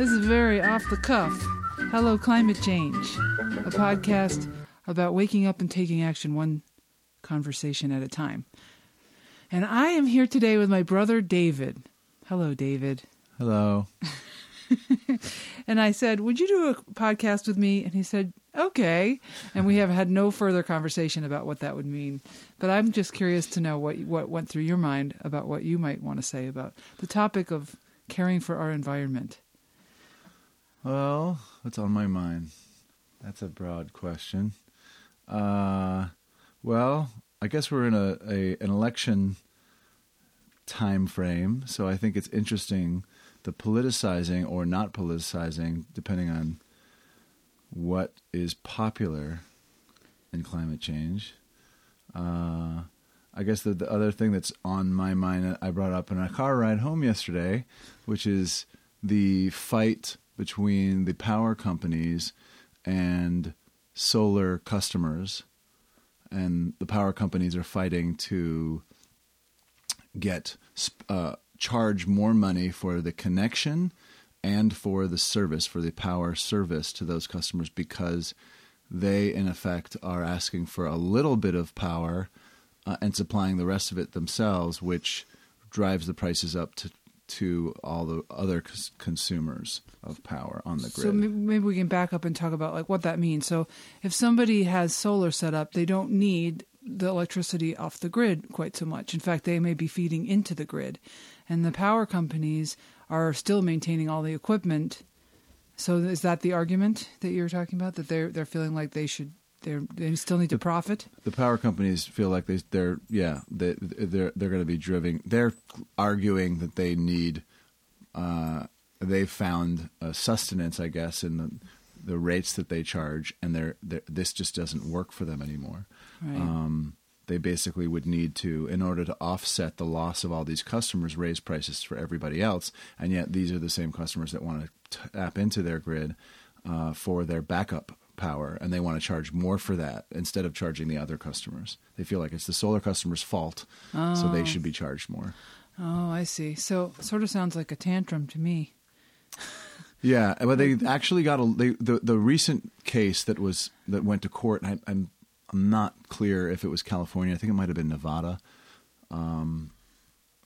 This is very off the cuff. Hello, Climate Change, a podcast about waking up and taking action one conversation at a time. And I am here today with my brother David. Hello, David. Hello. and I said, Would you do a podcast with me? And he said, Okay. And we have had no further conversation about what that would mean. But I'm just curious to know what, what went through your mind about what you might want to say about the topic of caring for our environment. Well, what's on my mind? That's a broad question. Uh, well, I guess we're in a, a an election time frame, so I think it's interesting the politicizing or not politicizing, depending on what is popular in climate change. Uh, I guess the, the other thing that's on my mind, I brought up in a car ride home yesterday, which is the fight between the power companies and solar customers. And the power companies are fighting to get uh, charge more money for the connection and for the service, for the power service to those customers because they, in effect, are asking for a little bit of power uh, and supplying the rest of it themselves, which drives the prices up to to all the other cons- consumers of power on the grid. So maybe we can back up and talk about like what that means. So if somebody has solar set up, they don't need the electricity off the grid quite so much. In fact, they may be feeding into the grid. And the power companies are still maintaining all the equipment. So is that the argument that you're talking about that they're they're feeling like they should they they still need to profit? The power companies feel like they they're yeah they they're they're going to be driven. They're arguing that they need uh, they found a sustenance, I guess, in the the rates that they charge, and they're, they're this just doesn't work for them anymore. Right. Um, they basically would need to, in order to offset the loss of all these customers, raise prices for everybody else. And yet, these are the same customers that want to tap into their grid uh, for their backup power, and they want to charge more for that instead of charging the other customers. They feel like it's the solar customers' fault, oh. so they should be charged more. Oh, I see. So, sort of sounds like a tantrum to me. yeah, but they actually got a they, the the recent case that was that went to court. I, I'm I'm not clear if it was California. I think it might have been Nevada. Um,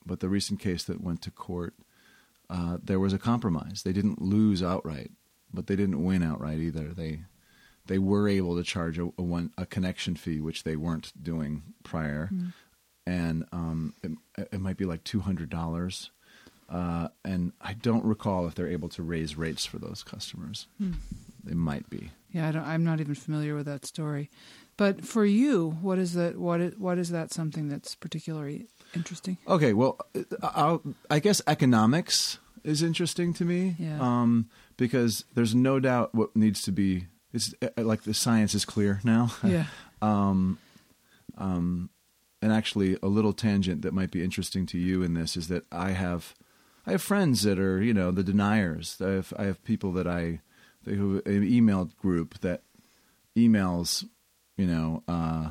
but the recent case that went to court, uh, there was a compromise. They didn't lose outright, but they didn't win outright either. They they were able to charge a, a, one, a connection fee, which they weren't doing prior, mm. and um, it, it, might be like two hundred dollars. Uh, and I don't recall if they're able to raise rates for those customers. Mm. They might be. Yeah, I am not even familiar with that story. But for you, what is that? What is, what is that something that's particularly interesting? Okay, well, I'll, i guess economics is interesting to me. Yeah. Um, because there's no doubt what needs to be. It's uh, like the science is clear now. Yeah. um, um, and actually, a little tangent that might be interesting to you in this is that I have, I have friends that are you know the deniers. I have I have people that I, who an email group that emails you know, uh,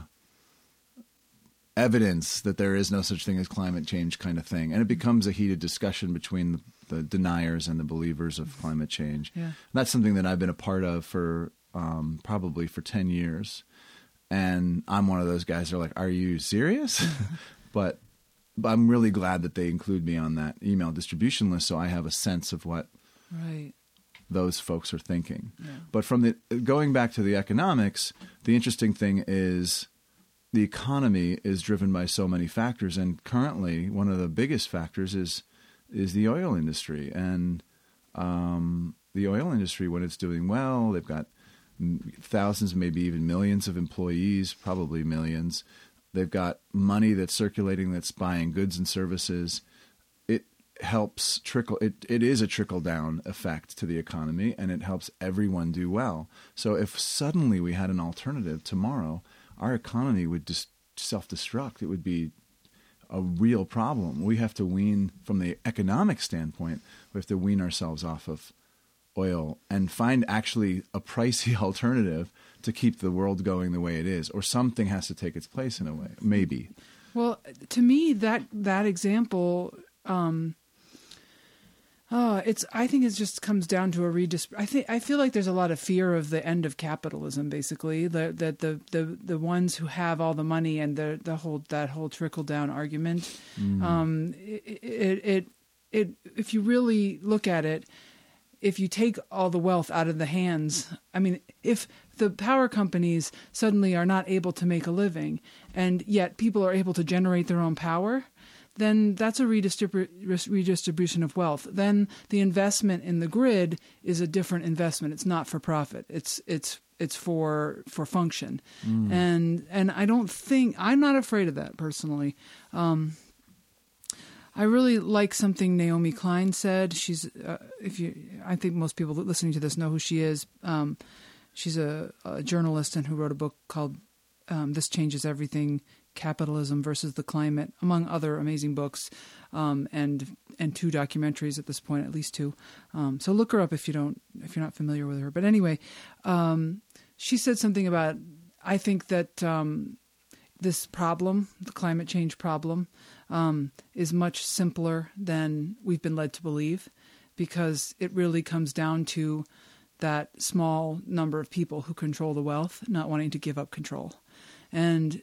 evidence that there is no such thing as climate change kind of thing. And it becomes a heated discussion between the, the deniers and the believers of climate change. Yeah. That's something that I've been a part of for um, probably for 10 years. And I'm one of those guys that are like, are you serious? but, but I'm really glad that they include me on that email distribution list so I have a sense of what right those folks are thinking. Yeah. But from the going back to the economics, the interesting thing is the economy is driven by so many factors, and currently one of the biggest factors is is the oil industry. And um, the oil industry, when it's doing well, they've got thousands, maybe even millions of employees, probably millions. They've got money that's circulating that's buying goods and services. It helps trickle it, it is a trickle down effect to the economy and it helps everyone do well. So if suddenly we had an alternative tomorrow our economy would just self-destruct. It would be a real problem. We have to wean from the economic standpoint we have to wean ourselves off of oil and find actually a pricey alternative to keep the world going the way it is or something has to take its place in a way maybe well to me that that example um, Oh, it's. I think it just comes down to a redis. I think I feel like there's a lot of fear of the end of capitalism. Basically, that the, the the the ones who have all the money and the the whole that whole trickle down argument. Um, it, it it it if you really look at it, if you take all the wealth out of the hands, I mean, if the power companies suddenly are not able to make a living, and yet people are able to generate their own power, then that's a redistribu- redistribution of wealth. Then the investment in the grid is a different investment. It's not for profit. It's it's it's for for function, and and I don't think I'm not afraid of that personally. Um, I really like something Naomi Klein said. She's uh, if you, I think most people listening to this know who she is. Um, she's a, a journalist and who wrote a book called um, "This Changes Everything: Capitalism versus the Climate," among other amazing books, um, and and two documentaries at this point, at least two. Um, so look her up if you don't if you're not familiar with her. But anyway, um, she said something about I think that um, this problem, the climate change problem, um, is much simpler than we've been led to believe, because it really comes down to that small number of people who control the wealth not wanting to give up control, and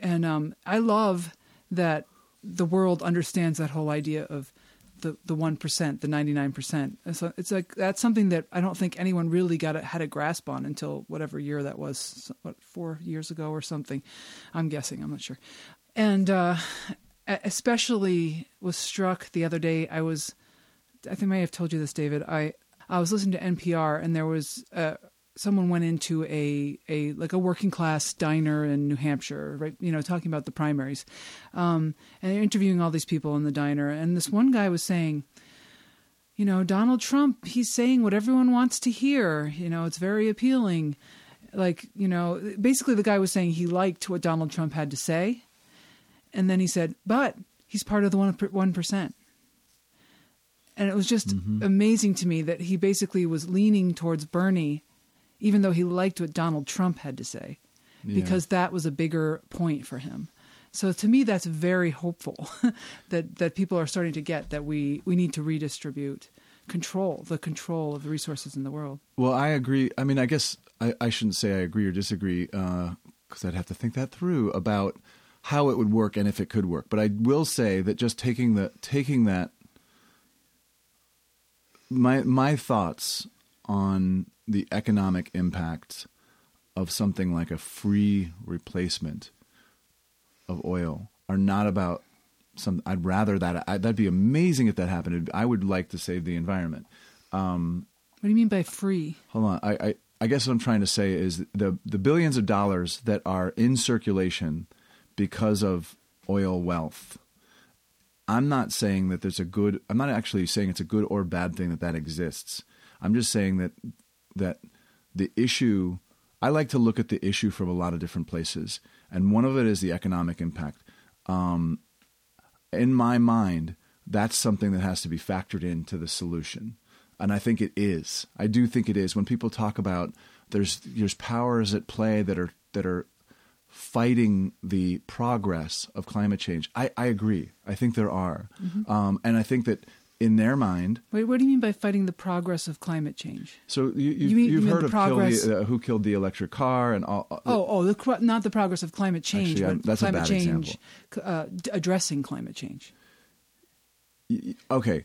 and um, I love that the world understands that whole idea of the the one percent, the ninety nine percent. So it's like that's something that I don't think anyone really got a, had a grasp on until whatever year that was, what four years ago or something. I'm guessing. I'm not sure. And uh, especially was struck the other day. I was, I think I may have told you this, David. I I was listening to NPR and there was. Uh, someone went into a, a like a working class diner in New Hampshire, right? You know, talking about the primaries, um, and they're interviewing all these people in the diner. And this one guy was saying, you know, Donald Trump, he's saying what everyone wants to hear. You know, it's very appealing. Like, you know, basically the guy was saying he liked what Donald Trump had to say, and then he said, but he's part of the one one percent. And it was just mm-hmm. amazing to me that he basically was leaning towards Bernie even though he liked what Donald Trump had to say, yeah. because that was a bigger point for him. So to me, that's very hopeful that that people are starting to get that we we need to redistribute control the control of the resources in the world. Well, I agree. I mean, I guess I, I shouldn't say I agree or disagree because uh, I'd have to think that through about how it would work and if it could work. But I will say that just taking the taking that my my thoughts on the economic impact of something like a free replacement of oil are not about some. I'd rather that. I, that'd be amazing if that happened. I would like to save the environment. Um, what do you mean by free? Hold on. I, I, I guess what I'm trying to say is the the billions of dollars that are in circulation because of oil wealth. I'm not saying that there's a good. I'm not actually saying it's a good or bad thing that that exists. I'm just saying that that the issue I like to look at the issue from a lot of different places, and one of it is the economic impact. Um, in my mind, that's something that has to be factored into the solution, and I think it is. I do think it is. When people talk about there's there's powers at play that are that are fighting the progress of climate change, I, I agree. I think there are, mm-hmm. um, and I think that in their mind. Wait, what do you mean by fighting the progress of climate change? So you, you've, you mean, you've you heard of the, uh, who killed the electric car and all. Uh, oh, oh, the, not the progress of climate change, Actually, but that's climate change, uh, addressing climate change. Okay,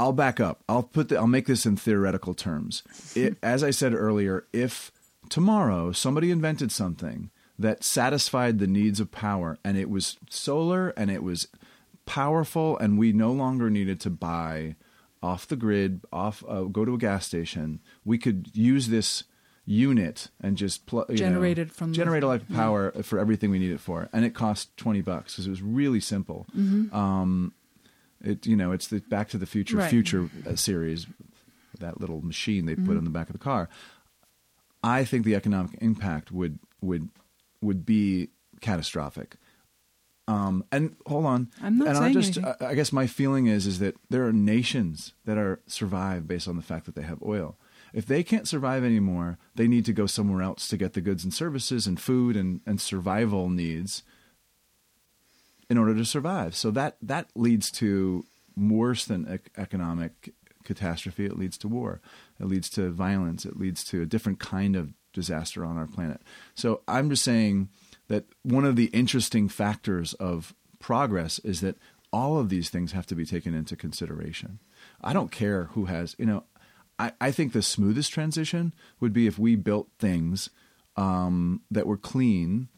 I'll back up. I'll put the, I'll make this in theoretical terms. It, as I said earlier, if tomorrow somebody invented something that satisfied the needs of power and it was solar and it was powerful, and we no longer needed to buy off the grid, off uh, go to a gas station. We could use this unit and just pl- generate know, it from generate the, electric power yeah. for everything we need it for, and it cost twenty bucks because it was really simple. Mm-hmm. Um, it you know it's the Back to the Future right. Future uh, series, that little machine they mm-hmm. put on the back of the car. I think the economic impact would would would be catastrophic. Um, and hold on, I'm not and saying I just, anything. I, I guess my feeling is is that there are nations that are survive based on the fact that they have oil. If they can't survive anymore, they need to go somewhere else to get the goods and services and food and, and survival needs in order to survive. So that that leads to worse than economic catastrophe. It leads to war. It leads to violence. It leads to a different kind of disaster on our planet. So I'm just saying that one of the interesting factors of progress is that all of these things have to be taken into consideration. I don't care who has, you know, I, I think the smoothest transition would be if we built things um, that were clean,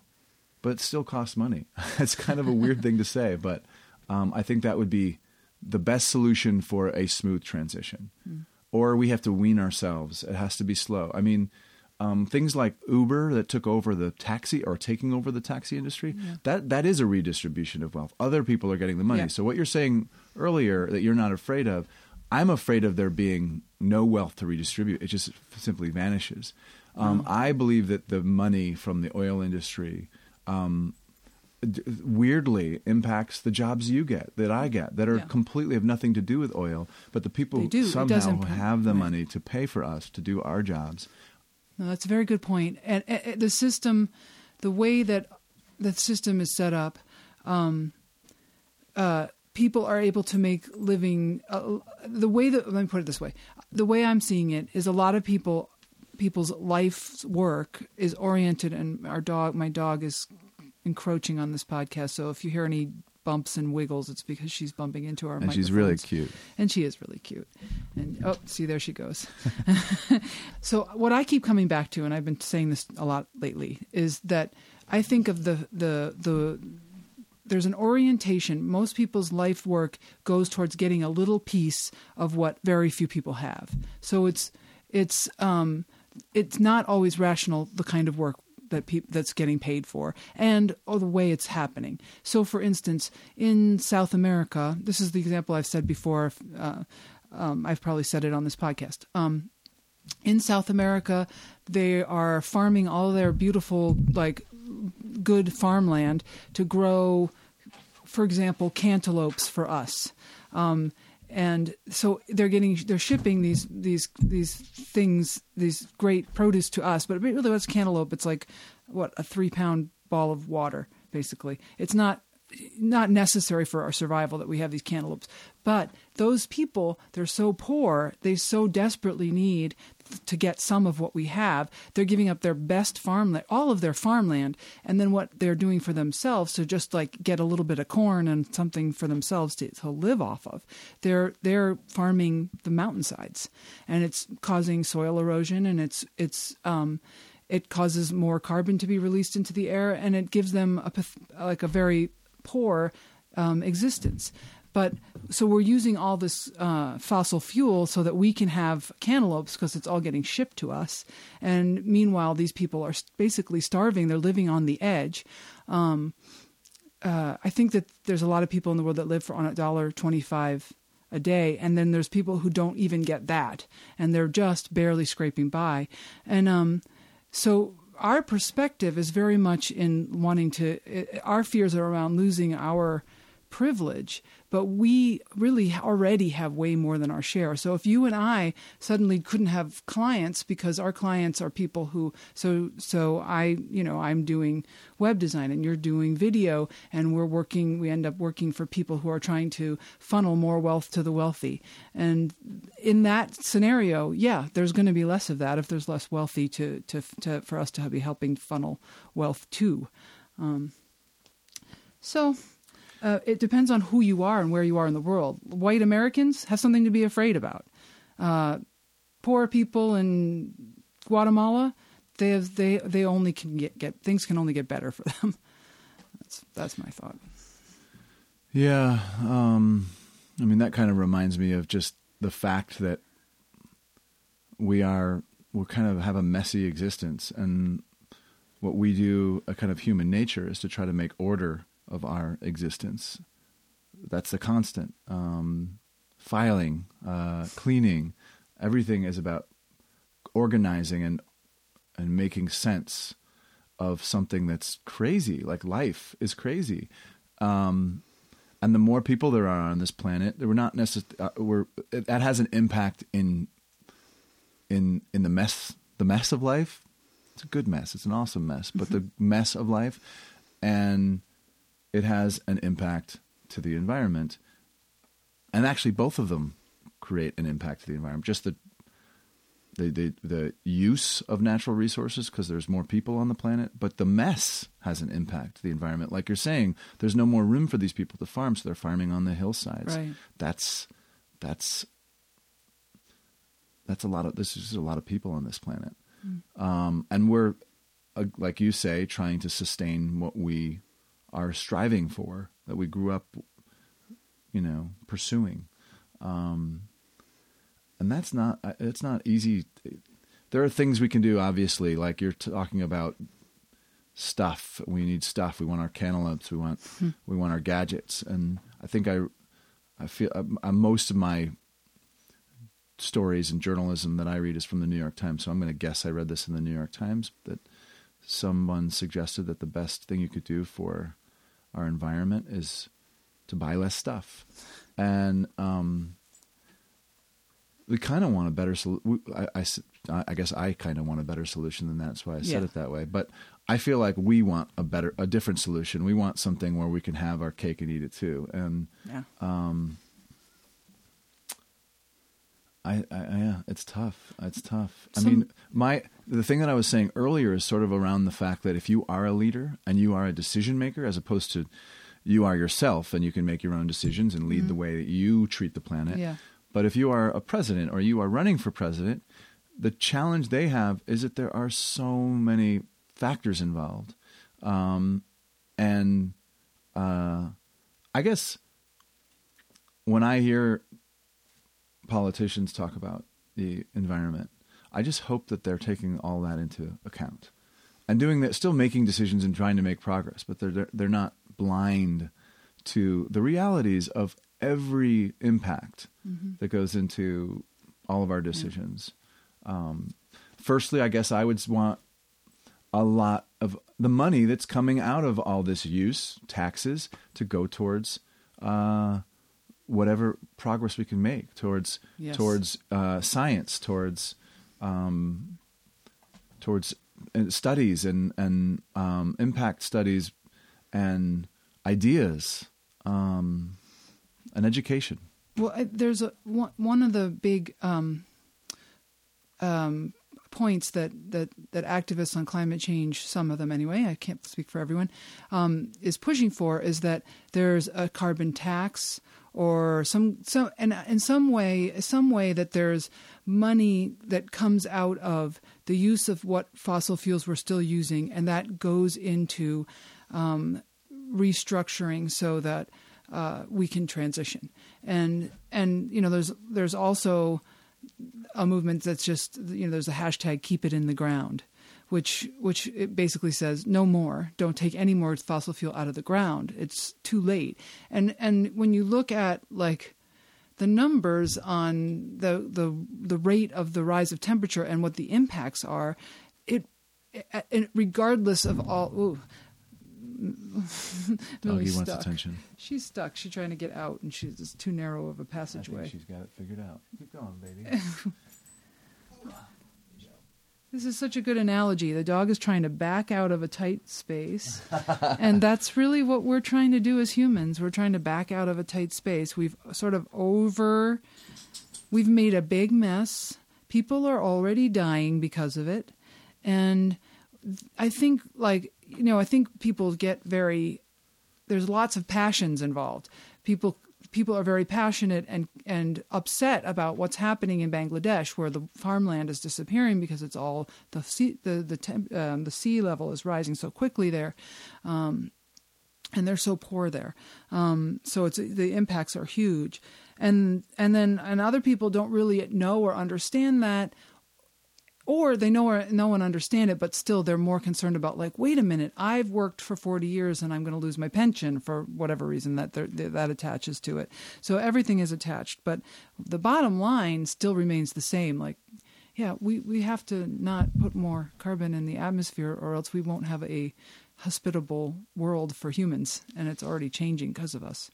but still cost money. it's kind of a weird thing to say, but um, I think that would be the best solution for a smooth transition. Mm. Or we have to wean ourselves. It has to be slow. I mean, um, things like Uber that took over the taxi or taking over the taxi industry, yeah. that that is a redistribution of wealth. Other people are getting the money. Yeah. So what you're saying earlier that you're not afraid of, I'm afraid of there being no wealth to redistribute. It just simply vanishes. Um, mm-hmm. I believe that the money from the oil industry um, d- weirdly impacts the jobs you get, that I get, that are yeah. completely have nothing to do with oil, but the people somehow have the right. money to pay for us to do our jobs. No, that's a very good point. And, and the system, the way that the system is set up, um, uh, people are able to make living. Uh, the way that let me put it this way: the way I'm seeing it is a lot of people, people's life's work is oriented, and our dog, my dog, is encroaching on this podcast. So if you hear any bumps and wiggles, it's because she's bumping into our. And she's really cute. And she is really cute. And oh, see, there she goes. so what I keep coming back to, and I've been saying this a lot lately, is that I think of the the the there's an orientation. Most people's life work goes towards getting a little piece of what very few people have. So it's it's um, it's not always rational the kind of work that pe- that's getting paid for and oh, the way it's happening. So, for instance, in South America, this is the example I've said before. Uh, um, I've probably said it on this podcast. Um, in South America, they are farming all their beautiful, like, good farmland to grow, for example, cantaloupes for us. Um, and so they're getting they're shipping these these these things these great produce to us but really what's cantaloupe. It's like what a three pound ball of water basically. It's not not necessary for our survival that we have these cantaloupes but those people they're so poor they so desperately need to get some of what we have. They're giving up their best farmland, all of their farmland, and then what they're doing for themselves to just like get a little bit of corn and something for themselves to, to live off of. They're they're farming the mountainsides, and it's causing soil erosion, and it's it's um, it causes more carbon to be released into the air, and it gives them a like a very poor um, existence. But so we're using all this uh, fossil fuel so that we can have cantaloupes because it's all getting shipped to us. And meanwhile, these people are basically starving. They're living on the edge. Um, uh, I think that there's a lot of people in the world that live for on a dollar twenty-five a day, and then there's people who don't even get that, and they're just barely scraping by. And um, so our perspective is very much in wanting to. Our fears are around losing our privilege but we really already have way more than our share. So if you and I suddenly couldn't have clients because our clients are people who so so I you know I'm doing web design and you're doing video and we're working we end up working for people who are trying to funnel more wealth to the wealthy. And in that scenario, yeah, there's going to be less of that if there's less wealthy to to, to for us to be helping funnel wealth to. Um, so uh, it depends on who you are and where you are in the world. White Americans have something to be afraid about. Uh, poor people in Guatemala, they have, they they only can get, get things can only get better for them. that's that's my thought. Yeah, um, I mean that kind of reminds me of just the fact that we are we kind of have a messy existence, and what we do, a kind of human nature, is to try to make order of our existence. That's the constant. Um, filing, uh, cleaning, everything is about organizing and and making sense of something that's crazy. Like life is crazy. Um, and the more people there are on this planet, we're not necessarily uh, we're that has an impact in in in the mess the mess of life. It's a good mess. It's an awesome mess, but the mess of life and it has an impact to the environment. And actually, both of them create an impact to the environment. Just the the the, the use of natural resources because there's more people on the planet, but the mess has an impact to the environment. Like you're saying, there's no more room for these people to farm, so they're farming on the hillsides. Right. That's that's that's a lot of this is a lot of people on this planet, um, and we're uh, like you say, trying to sustain what we are striving for that we grew up, you know, pursuing. Um, and that's not uh, it's not easy. There are things we can do, obviously, like you're talking about stuff. We need stuff. We want our cantaloupes. We want we want our gadgets. And I think I I feel uh, most of my stories and journalism that I read is from the New York Times. So I'm going to guess I read this in the New York Times that someone suggested that the best thing you could do for our environment is to buy less stuff. And um, we kind of want a better solution. I, I, I, guess I kind of want a better solution than that. That's why I said Yeah. it that way. But I feel like we want a better, a different solution. We want something where we can have our cake and eat it too. And Yeah. um, I, I, yeah, it's tough. It's tough. I mean, my the thing that I was saying earlier is sort of around the fact that if you are a leader and you are a decision maker, as opposed to you are yourself and you can make your own decisions and lead the way that you treat the planet. Mm-hmm. Yeah. But if you are a president or you are running for president, the challenge they have is that there are so many factors involved, um, and uh, I guess when I hear politicians talk about the environment, I just hope that they're taking all that into account and doing that, still making decisions and trying to make progress, but they're they're, they're not blind to the realities of every impact that goes into all of our decisions. Um, firstly, I guess I would want a lot of the money that's coming out of all this use, taxes, to go towards uh, whatever progress we can make towards Yes. towards uh, science, towards um, towards uh, studies and and um, impact studies and ideas um, and education. Well, I, there's a one, one of the big um, um, points that, that that activists on climate change, some of them anyway, I can't speak for everyone, um, is pushing for is that there's a carbon tax or some some and in some way some way that there's money that comes out of the use of what fossil fuels we're still using, and that goes into um, restructuring so that uh, we can transition. And and you know, there's there's also a movement that's just you know, there's a hashtag keep it in the ground, which which it basically says no more, don't take any more fossil fuel out of the ground. It's too late. And and when you look at like the numbers on the the the rate of the rise of temperature and what the impacts are, it, it regardless of all. Ooh, Doggy Lily's oh, wants attention. She's stuck. She's trying to get out, and she's it's too narrow of a I think passageway. she's got it figured out. Keep going, baby. This is such a good analogy. The dog is trying to back out of a tight space. and that's really what we're trying to do as humans. We're trying to back out of a tight space. We've sort of over we've made a big mess. People are already dying because of it. And I think like you know, I think people get very there's lots of passions involved. People people are very passionate and and upset about what's happening in Bangladesh, where the farmland is disappearing because it's all the sea the the temp, um, the sea level is rising so quickly there, um, and they're so poor there. Um, so it's the impacts are huge, and and then and other people don't really know or understand that or they know or know and understand it, but still they're more concerned about like, wait a minute, I've worked for forty years and I'm going to lose my pension for whatever reason that that attaches to it. So everything is attached, but the bottom line still remains the same. Like, yeah, we we have to not put more carbon in the atmosphere, or else we won't have a hospitable world for humans, and it's already changing because of us.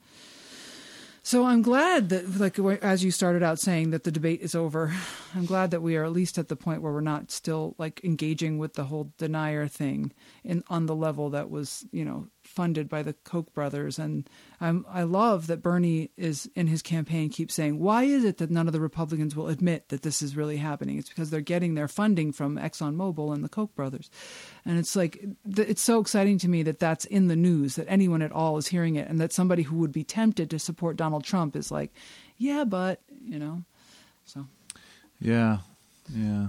So I'm glad that, like, as you started out saying, that the debate is over. I'm glad that we are at least at the point where we're not still like engaging with the whole denier thing in on the level that was, you know, funded by the Koch brothers. And I'm, I love that Bernie is in his campaign keeps saying, why is it that none of the Republicans will admit that this is really happening? It's because they're getting their funding from ExxonMobil and the Koch brothers. And it's like, it's so exciting to me that that's in the news, that anyone at all is hearing it, and that somebody who would be tempted to support Donald Trump is like, yeah, but, you know, so. Yeah, yeah.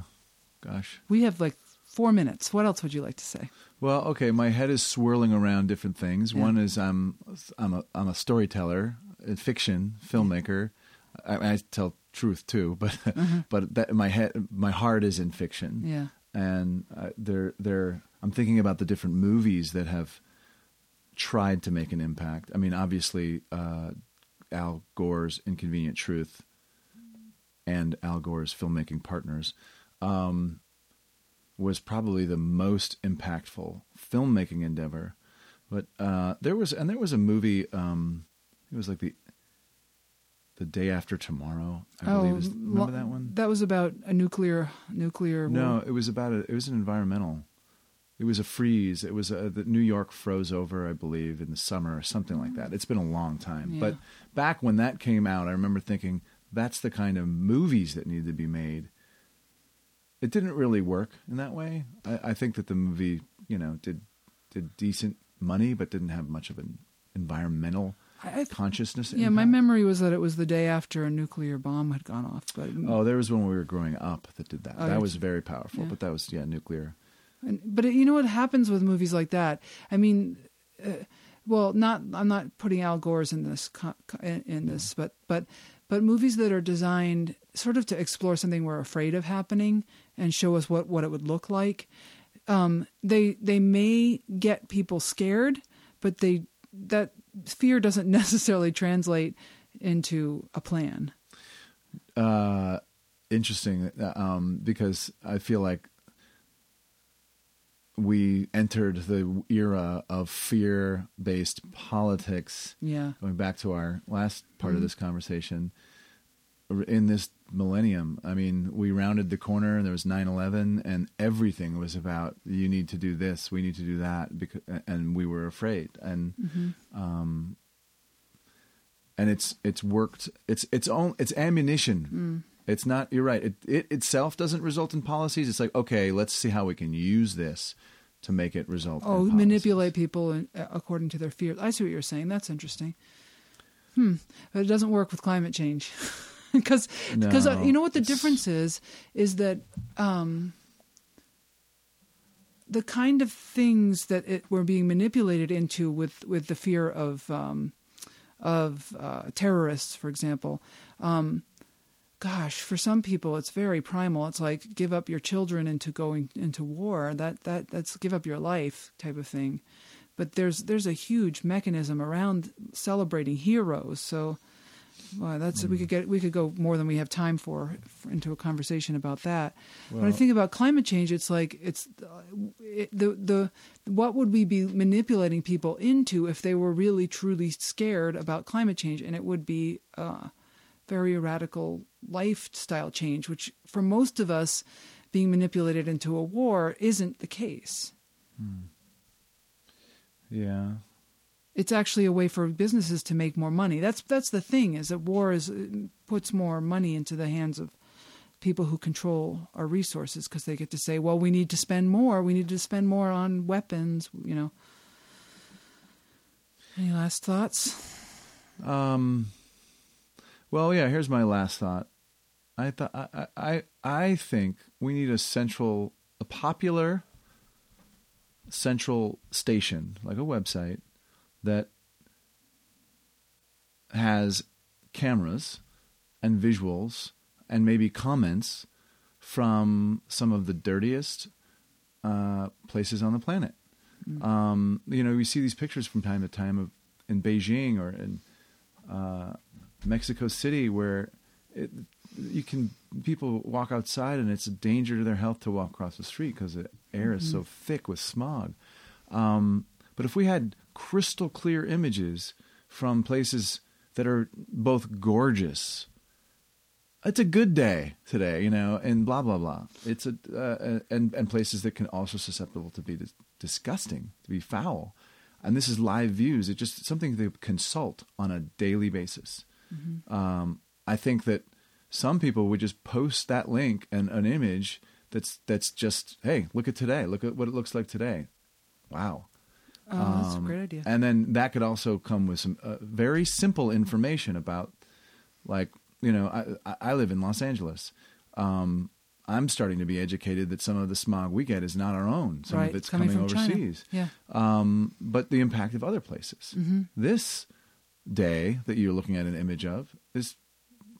Gosh. We have like four minutes. What else would you like to say? Well, okay, my head is swirling around different things. Yeah. One is I'm I'm a I'm a storyteller, a fiction filmmaker. I, I tell truth too, but but that my head my heart is in fiction. Yeah. and uh, they're they're I'm thinking about the different movies that have tried to make an impact. I mean, obviously, uh, Al Gore's Inconvenient Truth and Al Gore's filmmaking partners um, was probably the most impactful filmmaking endeavor. But uh, there was, and there was a movie. Um, it was like the the day after tomorrow. I believe. Is, remember that one? Oh, That was about a nuclear nuclear. No, war. it was about a. It was an environmental. It was a freeze. It was a, the New York froze over, I believe, in the summer or something like that. It's been a long time, Yeah. but back when that came out, I remember thinking that's the kind of movies that need to be made. It didn't really work in that way. I, I think that the movie, you know, did did decent money, but didn't have much of an environmental I, consciousness. yeah, my memory was that it was the day after a nuclear bomb had gone off. But Oh, there was one when we were growing up that did that. Oh, that was very powerful, Yeah. but that was yeah nuclear. And, but it, you know what happens with movies like that? I mean, uh, well, not I'm not putting Al Gore's in this in, in this, but but but movies that are designed sort of to explore something we're afraid of happening and show us what what it would look like. Um, they they may get people scared, but they that fear doesn't necessarily translate into a plan. uh, interesting uh, um, because I feel like we entered the era of fear based politics, Yeah. going back to our last part Mhm. of this conversation. In this millennium, I mean, we rounded the corner and there was 9 11, and everything was about you need to do this, we need to do that, because, and we were afraid. And um, and it's it's worked. It's its own it's ammunition. It's not. You're right. It it itself doesn't result in policies. It's like okay, let's see how we can use this to make it result. Oh, manipulate people in, uh, according to their fears. I see what you're saying. That's interesting. Hmm. But it doesn't work with climate change. Because because uh, No, you know what the it's- difference is is that um, the kind of things that it, we're being manipulated into with with the fear of um, of uh, terrorists, for example. Um, gosh, for some people, it's very primal. It's like give up your children into going into war. That that that's give up your life type of thing. But there's there's a huge mechanism around celebrating heroes. So, well, that's we could get we could go more than we have time for, for into a conversation about that. when I think about climate change, it's like it's uh, it, the the what would we be manipulating people into if they were really truly scared about climate change, and it would be. Uh, very radical lifestyle change, which for most of us, being manipulated into a war isn't the case. Yeah. It's actually a way for businesses to make more money. That's that's the thing is that war is puts more money into the hands of people who control our resources because they get to say, well, we need to spend more. We need to spend more on weapons. You know. Any last thoughts? Um. Well, yeah. Here's my last thought. I thought I I I think we need a central, a popular central station like a website that has cameras and visuals and maybe comments from some of the dirtiest uh, places on the planet. Um, you know, we see these pictures from time to time of in Beijing or in uh, Mexico City where it, you can people walk outside and it's a danger to their health to walk across the street because the air is so thick with smog. Um, but if we had crystal clear images from places that are both gorgeous, it's a good day today, you know, and blah blah blah. It's a uh, and and places that can also susceptible to be dis- disgusting, to be foul. and this is live views. It's just something to consult on a daily basis. Mm-hmm. Um, I think that some people would just post that link and an image that's that's just hey, look at today, look at what it looks like today. Wow. Oh, that's a Um, great idea. And then that could also come with some uh, very simple information about, like, you know, I, I- live in Los Angeles. Um, I'm starting to be educated that some of the smog we get is not our own. Some right. of it's coming, coming, from China. overseas. Yeah. Um, but the impact of other places. Mm-hmm. This day that you're looking at an image of is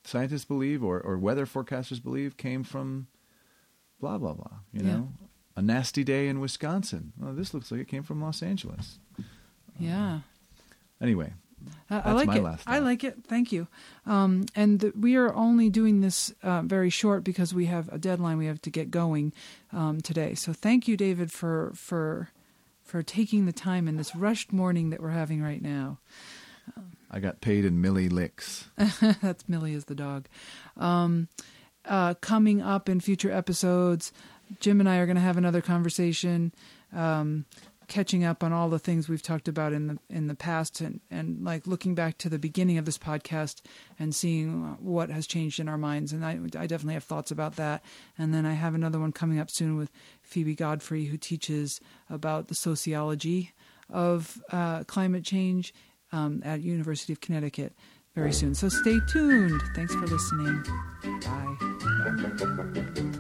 scientists believe or, or weather forecasters believe came from blah blah blah. You Yeah. know, a nasty day in Wisconsin. Well, this looks like it came from Los Angeles. Yeah. Anyway, I, I That's like my it. last I like it. Thank you. Um, and we are only doing this uh, very short because we have a deadline we have to get going um, today. So thank you, David, for for for taking the time in this rushed morning that we're having right now. I got paid in Millie licks. That's Millie is the dog. Um, uh, coming up in future episodes, Jim and I are going to have another conversation, um, catching up on all the things we've talked about in the in the past, and and like looking back to the beginning of this podcast and seeing what has changed in our minds. And I I definitely have thoughts about that. And then I have another one coming up soon with Phoebe Godfrey, who teaches about the sociology of uh, climate change um, at University of Connecticut very soon. So stay tuned. Thanks for listening. Bye.